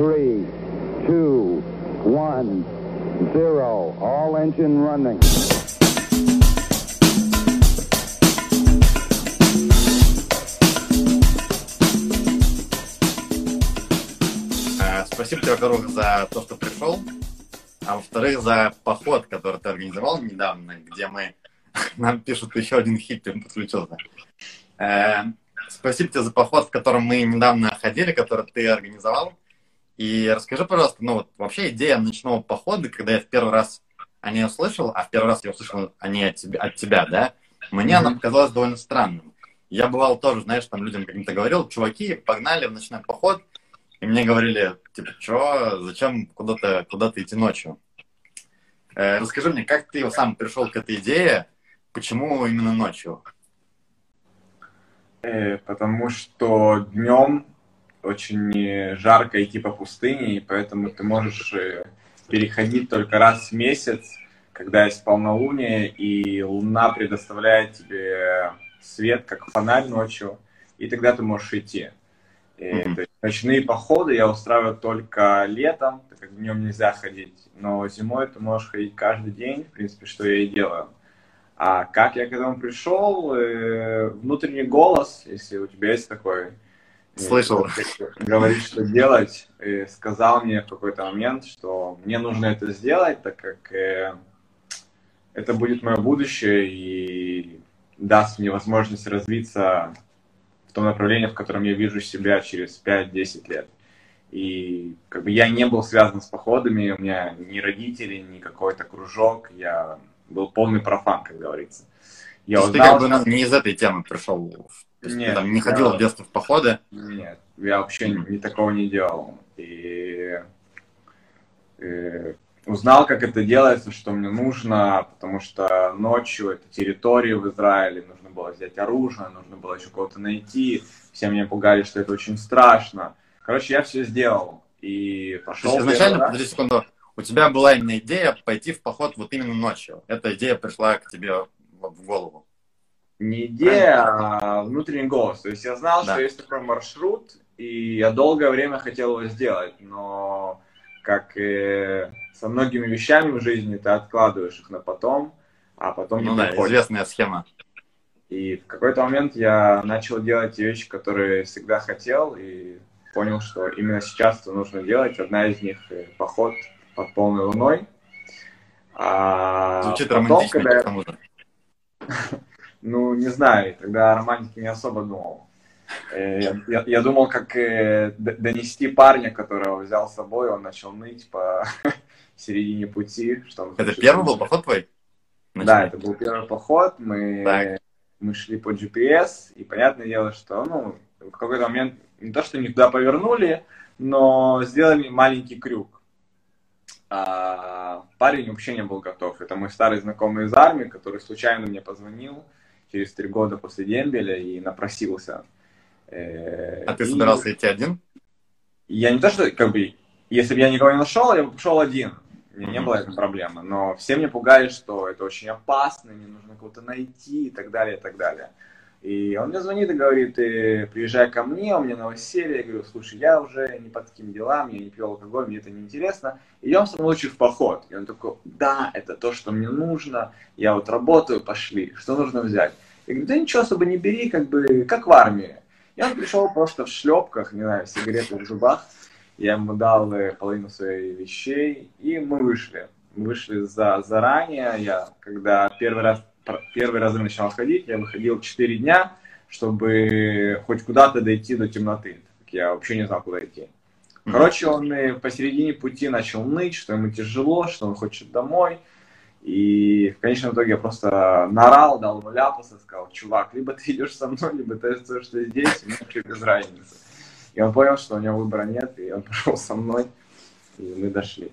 three, two, one, zero. All engine running. Э, Спасибо тебе, во-первых, за то, что пришел, а во-вторых, за поход, который ты организовал недавно, где мы... Нам пишут, еще один хиппи подключился. Э, Спасибо тебе за поход, в котором мы недавно ходили, который ты организовал. И расскажи, пожалуйста, ну вот вообще идея ночного похода, когда я в первый раз о ней услышал, а в первый раз я услышал о ней от тебя, от тебя да, мне она показалась довольно странным. Я бывал тоже, знаешь, там людям каким-то говорил, чуваки, погнали в ночной поход, и мне говорили, типа, что, зачем куда-то куда идти ночью? Э, расскажи мне, как ты сам пришел к этой идее, почему именно ночью? Э, потому что днем очень жарко идти по пустыне, и поэтому ты можешь э, переходить только раз в месяц, когда есть полнолуние, и луна предоставляет тебе свет, как фонарь ночью, и тогда ты можешь идти. И, mm-hmm. то есть, ночные походы я устраиваю только летом, так как днем нельзя ходить, но зимой ты можешь ходить каждый день, в принципе, что я и делаю. А как я к этому пришел? Э, внутренний голос, если у тебя есть такой, э, Слышал. Говорит, что делать, и сказал мне в какой-то момент, что мне нужно это сделать, так как э, это будет мое будущее и даст мне возможность развиться в том направлении, в котором я вижу себя через 5-10 лет. И как бы я не был связан с походами, у меня ни родители, ни какой-то кружок, я был полный профан, как говорится. Я узнал, ты как бы ну, не из этой темы пришел, нет, ты там не ходил я... в детстве в походы? Нет, я вообще ни, ни такого не делал. И, и узнал, как это делается, что мне нужно, потому что ночью это территория в Израиле, нужно было взять оружие, нужно было еще кого-то найти. Все меня пугали, что это очень страшно. Короче, я все сделал и пошел. То есть изначально, подожди секунду, у тебя была именно идея пойти в поход вот именно ночью. Эта идея пришла к тебе в голову. Не идея, а внутренний голос. То есть я знал, да. что есть такой маршрут, и я долгое время хотел его сделать, но как и со многими вещами в жизни ты откладываешь их на потом, а потом ну, не да, приходит. известная схема. И в какой-то момент я начал делать те вещи, которые всегда хотел, и понял, что именно сейчас это нужно делать. Одна из них — поход под полной луной. А Звучит потом, романтично, когда... к тому же. Ну, не знаю, тогда о романтике не особо думал. Э, я, я, я думал, как э, донести парня, которого взял с собой, он начал ныть по середине пути. Что он это первый был поход твой? Начали. Да, это был первый поход. Мы, мы шли по GPS, и понятное дело, что ну, в какой-то момент не то, что не туда повернули, но сделали маленький крюк а, парень вообще не был готов. Это мой старый знакомый из армии, который случайно мне позвонил через три года после дембеля и напросился. Э, а ты и... собирался идти один? Я не то, что, как бы, если бы я никого не нашел, я бы пошел один. Мне mm-hmm. не было этой проблемы. Но все мне пугали, что это очень опасно, мне нужно кого-то найти и так далее, и так далее. И он мне звонит и говорит, ты приезжай ко мне, у меня новоселье. Я говорю, слушай, я уже не по таким делам, я не пью алкоголь, мне это неинтересно. Идем со мной лучше в поход. И он такой, да, это то, что мне нужно, я вот работаю, пошли, что нужно взять? Я говорю, да ничего особо не бери, как бы, как в армии. И он пришел просто в шлепках, не знаю, сигареты в зубах. Я ему дал э, половину своих вещей, и мы вышли. Мы вышли за, заранее. Я, когда первый раз первый раз начал ходить, я выходил 4 дня, чтобы хоть куда-то дойти до темноты. Я вообще не знал, куда идти. Короче, он посередине пути начал ныть, что ему тяжело, что он хочет домой. И в конечном итоге я просто нарал, дал ему ляпаса, сказал, чувак, либо ты идешь со мной, либо ты остаешься что здесь, мне вообще без разницы. И он понял, что у него выбора нет, и он пошел со мной, и мы дошли.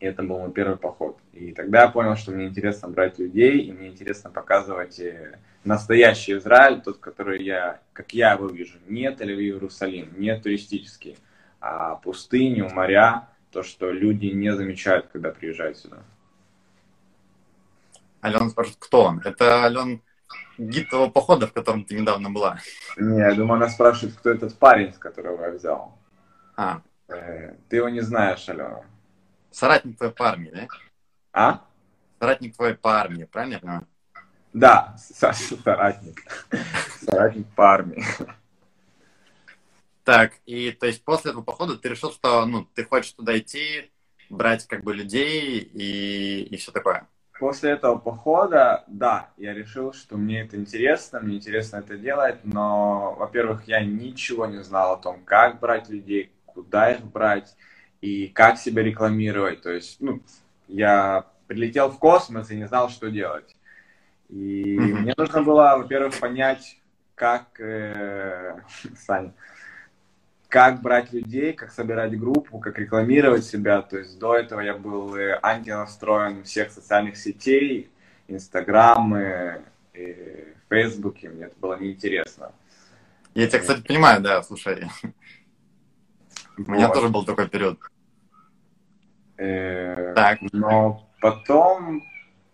И это был мой первый поход. И тогда я понял, что мне интересно брать людей, и мне интересно показывать э, настоящий Израиль, тот, который я, как я его вижу, не Тель-Авив, не туристический, а пустыню, моря, то, что люди не замечают, когда приезжают сюда. Алена спрашивает, кто он? Это Ален гид того похода, в котором ты недавно была. Не, я думаю, она спрашивает, кто этот парень, с которого я взял. А, Э, ты его не знаешь, Алена. Соратник твой по армии, да? А? Соратник твой по армии, правильно я понимаю? Да, соратник. Соратник по армии. Так, и то есть после этого похода ты решил, что ну, ты хочешь туда идти, брать как бы людей и, и все такое? После этого похода, да, я решил, что мне это интересно, мне интересно это делать, но, во-первых, я ничего не знал о том, как брать людей, куда их брать и как себя рекламировать. То есть, ну, я прилетел в космос и не знал, что делать. И mm-hmm. мне нужно было, во-первых, понять, как, э, Саня, как брать людей, как собирать группу, как рекламировать себя. То есть до этого я был э, антинастроен всех социальных сетей, Инстаграмы, Фейсбуке. Мне это было неинтересно. Я тебя, кстати, понимаю, да, слушай. У меня тоже был такой период. Э, так. Но потом,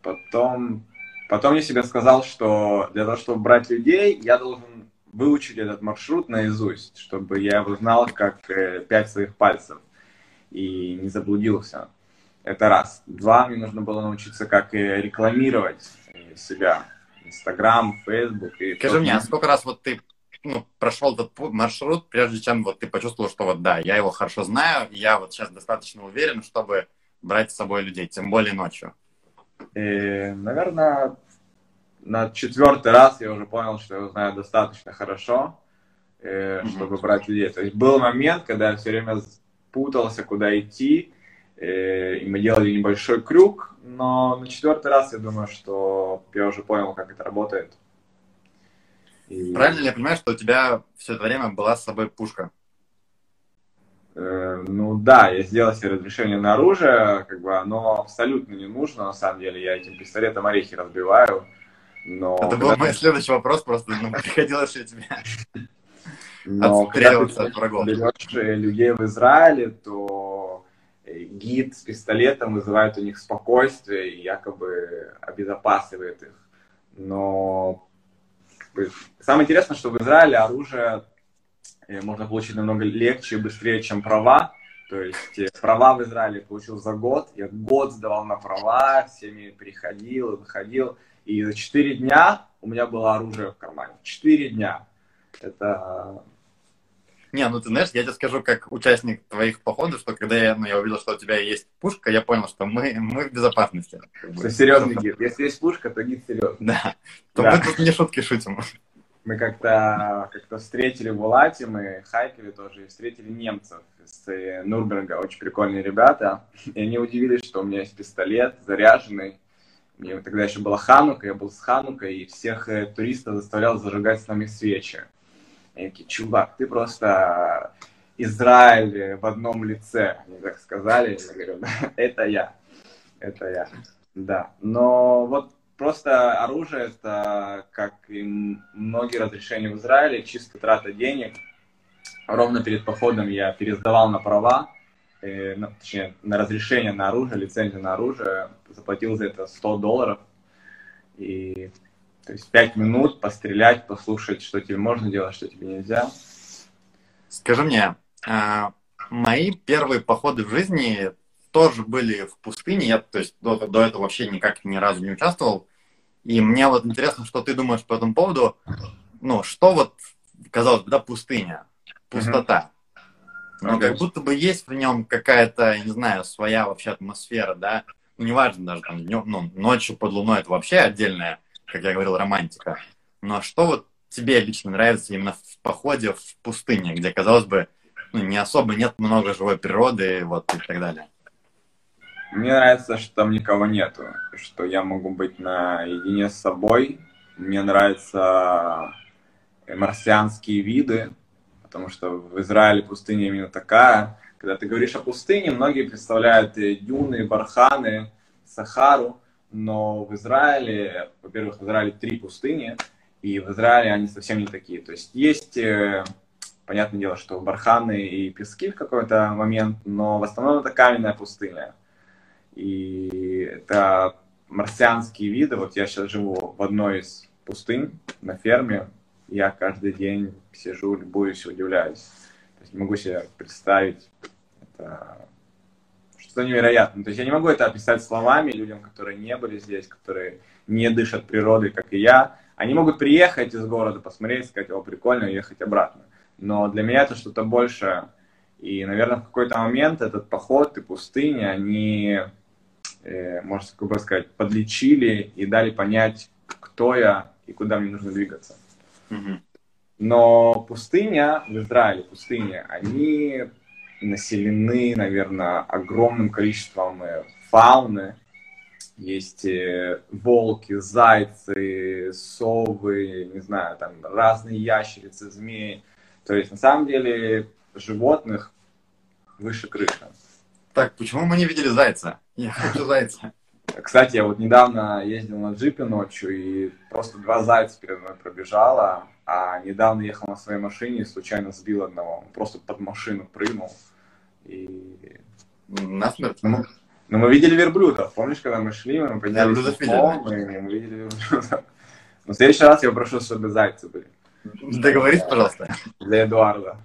потом, потом я себе сказал, что для того, чтобы брать людей, я должен выучить этот маршрут наизусть, чтобы я его знал как э, пять своих пальцев и не заблудился. Это раз. Два, мне нужно было научиться, как э, рекламировать себя. Инстаграм, Фейсбук. И Скажи мне, а сколько раз вот ты ну, прошел этот маршрут, прежде чем вот ты почувствовал, что вот да, я его хорошо знаю, я вот сейчас достаточно уверен, чтобы брать с собой людей, тем более ночью? Э, наверное, на четвертый раз я уже понял, что я его знаю достаточно хорошо, э, чтобы брать людей. То есть был момент, когда я все время путался, куда идти, э, и мы делали небольшой крюк, но на четвертый раз я думаю, что я уже понял, как это работает. И... Правильно ли я понимаю, что у тебя все это время была с собой пушка? Э, ну да, я сделал себе разрешение на оружие, как бы оно абсолютно не нужно, на самом деле. Я этим пистолетом орехи разбиваю. Но Это был мой следующий вопрос, просто ну, приходилось ли тебе Но отстреливаться от врагов. берешь людей в Израиле, то э, гид с пистолетом вызывает у них спокойствие и якобы обезопасивает их. Но самое интересное, что в Израиле оружие э, можно получить намного легче и быстрее, чем права. То есть э, права в Израиле получил за год. Я год сдавал на права, всеми переходил выходил. И за 4 дня у меня было оружие в кармане. 4 дня. Это... Не, ну ты знаешь, я тебе скажу, как участник твоих походов, что когда я, ну, я увидел, что у тебя есть пушка, я понял, что мы, мы в безопасности. Серьезный гид. Если есть пушка, то гид серьезный. Да. То да. мы тут не шутки шутим. Мы как-то как встретили в Улате, мы в Хайкове тоже, и встретили немцев из э, Нурберга, очень прикольные ребята. И они удивились, что у меня есть пистолет заряженный, мне тогда еще была Ханука, я был с Ханукой, и всех э, туристов заставлял зажигать с нами свечи. И такие, чувак, ты просто Израиль в одном лице, они так сказали. Я говорю, это я, это я, да. Но вот просто оружие, это, как и многие разрешения в Израиле, чисто трата денег. Ровно перед походом я пересдавал на права, э, ну, точнее, на разрешение на оружие, лицензию на оружие, заплатил за это 100 долларов. И то есть 5 минут пострелять, послушать, что тебе можно делать, что тебе нельзя. Скажи мне, а, мои первые походы в жизни тоже были в пустыне. Я, то есть, до, до этого вообще никак ни разу не участвовал. И мне вот интересно, что ты думаешь по этому поводу. Ну, что вот, казалось бы, да, пустыня, пустота. Но как будто бы есть в нем какая-то, не знаю, своя вообще атмосфера, да. Ну, неважно даже там днем, ну, ночью под луной это вообще отдельная, как я говорил, романтика. Но что вот тебе лично нравится именно в походе в пустыне, где, казалось бы, ну, не особо нет много живой природы вот, и так далее? Мне нравится, что там никого нету, что я могу быть наедине с собой. Мне нравятся марсианские виды, потому что в Израиле пустыня именно такая. Когда ты говоришь о пустыне, многие представляют дюны, барханы, Сахару, но в Израиле, во-первых, в Израиле три пустыни, и в Израиле они совсем не такие. То есть есть, э, понятное дело, что барханы и пески в какой-то момент, но в основном это каменная пустыня. И это марсианские виды. Вот я сейчас живу в одной из пустынь на ферме, я каждый день сижу, любуюсь, удивляюсь. То есть могу себе представить Это что-то невероятное. То есть я не могу это описать словами людям, которые не были здесь, которые не дышат природой, как и я. Они могут приехать из города, посмотреть, сказать, о, прикольно, и ехать обратно. Но для меня это что-то большее. И, наверное, в какой-то момент этот поход и пустыня, они, э, можно бы сказать, подлечили и дали понять, кто я и куда мне нужно двигаться. Mm-hmm. Но пустыня в Израиле, пустыня, они населены, наверное, огромным количеством э, фауны. Есть э, волки, зайцы, совы, не знаю, там разные ящерицы, змеи. То есть, на самом деле, животных выше крыши. Так, почему мы не видели зайца? Я хочу зайца. Кстати, я вот недавно ездил на джипе ночью, и просто два зайца передо мной пробежало, а недавно ехал на своей машине и случайно сбил одного. Он просто под машину прыгнул. И... Насмерть? Ну, ну, мы видели верблюдов. Помнишь, когда мы шли, мы поднялись на холм, и мы видели верблюдов. Но в следующий раз я попрошу, чтобы зайцы были. Договорись, пожалуйста. Для Эдуарда.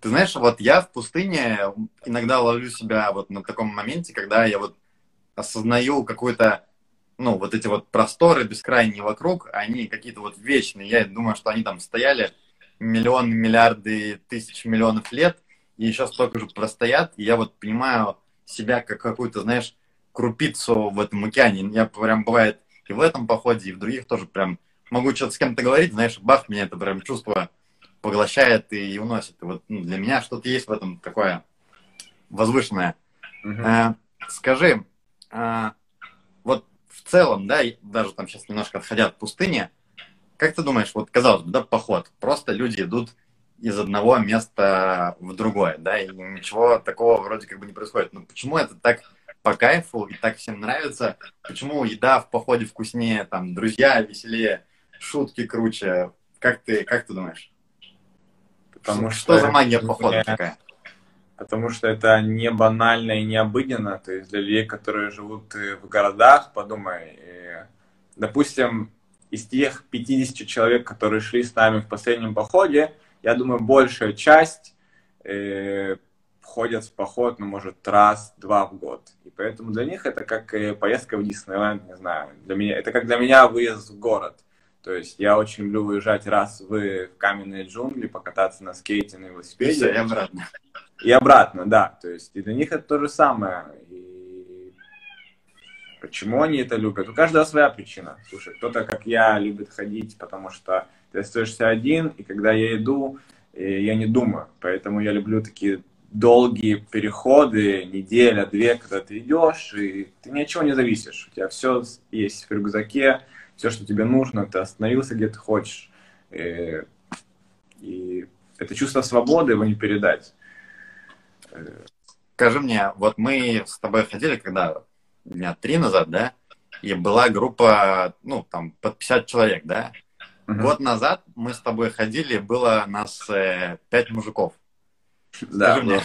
Ты знаешь, вот я в пустыне иногда ловлю себя вот на таком моменте, когда я вот осознаю какой-то, ну, вот эти вот просторы бескрайние вокруг, они какие-то вот вечные. Я думаю, что они там стояли миллионы, миллиарды, тысяч миллионов лет, и еще столько же простоят, и я вот понимаю себя как какую-то, знаешь, крупицу в этом океане. Я прям бывает и в этом походе, и в других тоже прям могу что-то с кем-то говорить, знаешь, бах, меня это прям чувство поглощает и уносит. И вот ну, для меня что-то есть в этом такое возвышенное. Uh-huh. Э, скажи, э, вот в целом, да, даже там сейчас немножко отходя от пустыни, как ты думаешь, вот казалось бы, да, поход, просто люди идут из одного места в другое, да, и ничего такого вроде как бы не происходит. Но почему это так по кайфу и так всем нравится? Почему еда в походе вкуснее, там, друзья веселее, шутки круче? Как ты, как ты думаешь? Потому что, что за магия похода такая? Потому что это не банально и не обыденно. То есть для людей, которые живут в городах, подумай, допустим, из тех 50 человек, которые шли с нами в последнем походе, я думаю, большая часть э, ходят в поход, ну, может, раз-два в год. И поэтому для них это как э, поездка в Диснейленд, не знаю. Для меня, это как для меня выезд в город. То есть я очень люблю выезжать раз в каменные джунгли, покататься на скейте, на велосипеде. И обратно. И обратно, да. То есть и для них это то же самое. И почему они это любят? У каждого своя причина. Слушай, кто-то, как я, любит ходить, потому что ты остаешься один, и когда я иду, э, я не думаю. Поэтому я люблю такие долгие переходы, неделя, две, когда ты идешь, и ты ни от чего не зависишь. У тебя все есть в рюкзаке, все, что тебе нужно, ты остановился, где ты хочешь. И, э, и это чувство свободы его не передать. Скажи мне, вот мы с тобой ходили, когда дня три назад, да, и была группа, ну, там, под 50 человек, да, Угу. Год назад мы с тобой ходили, было нас э, пять мужиков. Да. Скажи мне,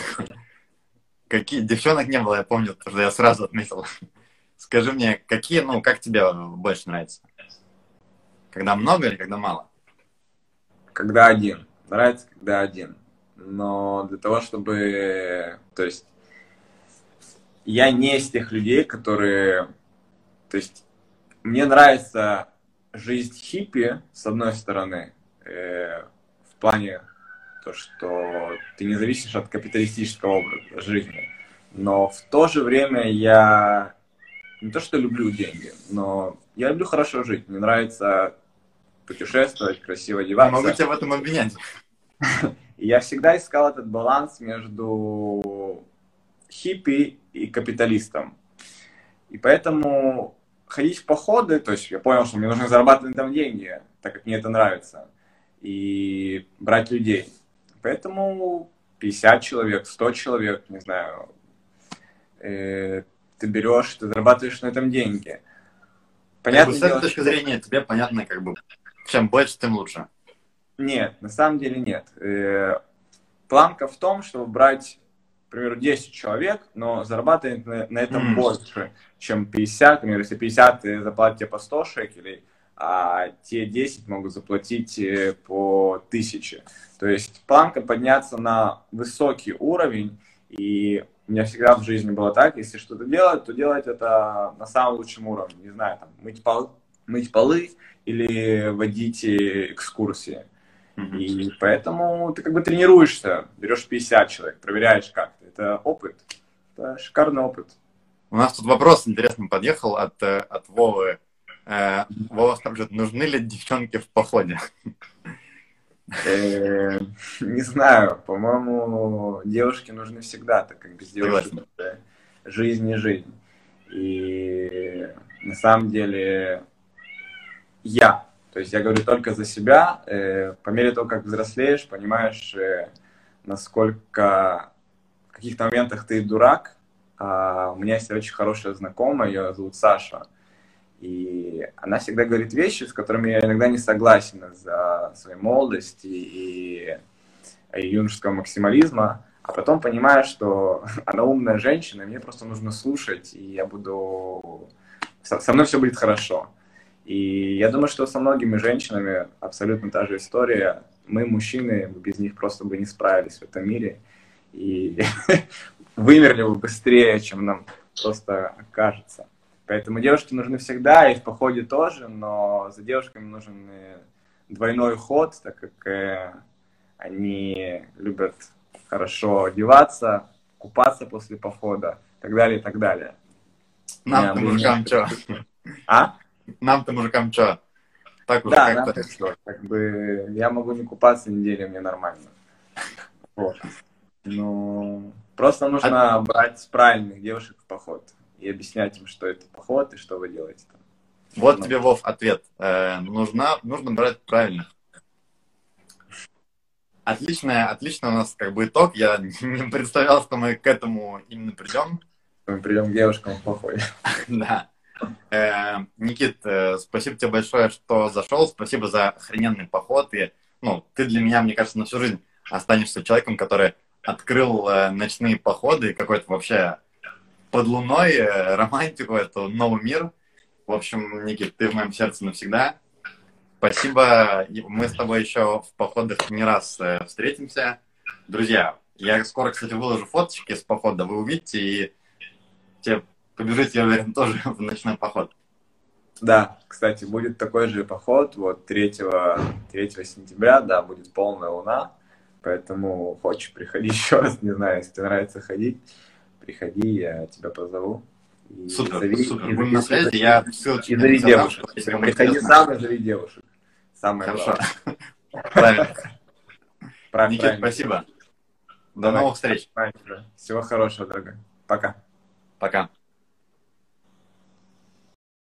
какие девчонок не было, я помню, потому что я сразу отметил. Скажи мне, какие, ну, как тебе больше нравится? Когда много или когда мало? Когда один. Нравится, когда один. Но для того, чтобы... То есть, я не из тех людей, которые... То есть, мне нравится жизнь хиппи, с одной стороны, э, в плане то, что ты не зависишь от капиталистического образа жизни, но в то же время я не то, что люблю деньги, но я люблю хорошо жить. Мне нравится путешествовать, красиво одеваться. Я могу тебя в этом обвинять. Я всегда искал этот баланс между хиппи и капиталистом. И поэтому ходить в походы, то есть я понял, что мне нужно зарабатывать там деньги, так как мне это нравится, и брать людей. Поэтому 50 человек, 100 человек, не знаю, э, ты берешь, ты зарабатываешь на этом деньги. Понятно. С этой точки зрения тебе понятно, как бы, чем больше, тем лучше. Нет, на самом деле нет. Э, планка в том, чтобы брать примеру, 10 человек, но зарабатывает на, на этом mm. больше, чем 50. Например, если 50 заплатите по 100 шекелей, а те 10 могут заплатить э, по 1000. То есть планка подняться на высокий уровень, И у меня всегда в жизни было так, если что-то делать, то делать это на самом лучшем уровне. Не знаю, там, мыть, пол, мыть полы или водить экскурсии. Mm-hmm. И поэтому ты как бы тренируешься, берешь 50 человек, проверяешь как Это опыт. Это шикарный опыт. У нас тут вопрос интересный подъехал от, э, от Вовы. Э, Вова спрашивает, нужны ли девчонки в походе? Э, не знаю, по-моему, девушки нужны всегда, так как без девушек жизнь не жизнь. И на самом деле я, то есть я говорю только за себя, э, по мере того, как взрослеешь, понимаешь, насколько каких-то моментах ты дурак. А у меня есть очень хорошая знакомая, ее зовут Саша. И она всегда говорит вещи, с которыми я иногда не согласен за своей молодости и, и юношеского максимализма, а потом понимаю, что она умная женщина, мне просто нужно слушать, и я буду... Со мной все будет хорошо. И я думаю, что со многими женщинами абсолютно та же история. Мы, мужчины, без них просто бы не справились в этом мире. И вымерли бы быстрее, чем нам просто кажется. Поэтому девушки нужны всегда, и в походе тоже, но за девушками нужен двойной ход, так как э, они любят хорошо одеваться, купаться после похода, и так далее, и так далее. Нам-то, мужикам, что? А? Нам-то, мужикам, что? Так уже да, как-то... Как бы я могу не купаться неделю, мне нормально. Вот. Ну, просто нужно а... брать правильных девушек в поход и объяснять им, что это поход и что вы делаете там. Вот ну, тебе, Вов, ответ. Э, нужна, нужно брать правильно. Отличная, отлично у нас как бы итог. Я не представлял, что мы к этому именно придем. Мы придем к девушкам в походе. Да. Э, Никит, э, спасибо тебе большое, что зашел. Спасибо за охрененный поход. И, ну, ты для меня, мне кажется, на всю жизнь останешься человеком, который открыл э, ночные походы и какой-то вообще под луной, э, романтику, это новый мир. В общем, Никит, ты в моем сердце навсегда. Спасибо. Мы с тобой еще в походах не раз э, встретимся. Друзья, я скоро, кстати, выложу фоточки с похода, вы увидите, и те побежите, я уверен, тоже в ночной поход. Да, кстати, будет такой же поход, вот 3, 3 сентября, да, будет полная луна, поэтому хочешь, приходи еще раз, не знаю, если тебе нравится ходить приходи, я тебя позову. И супер, зови, супер. И Будем на связи, я ссылочки И зови девушек. Приходи сам и зови девушек. Самое Хорошо. Правильно. Никит, спасибо. До новых встреч. Всего хорошего, дорогой. Пока. Пока.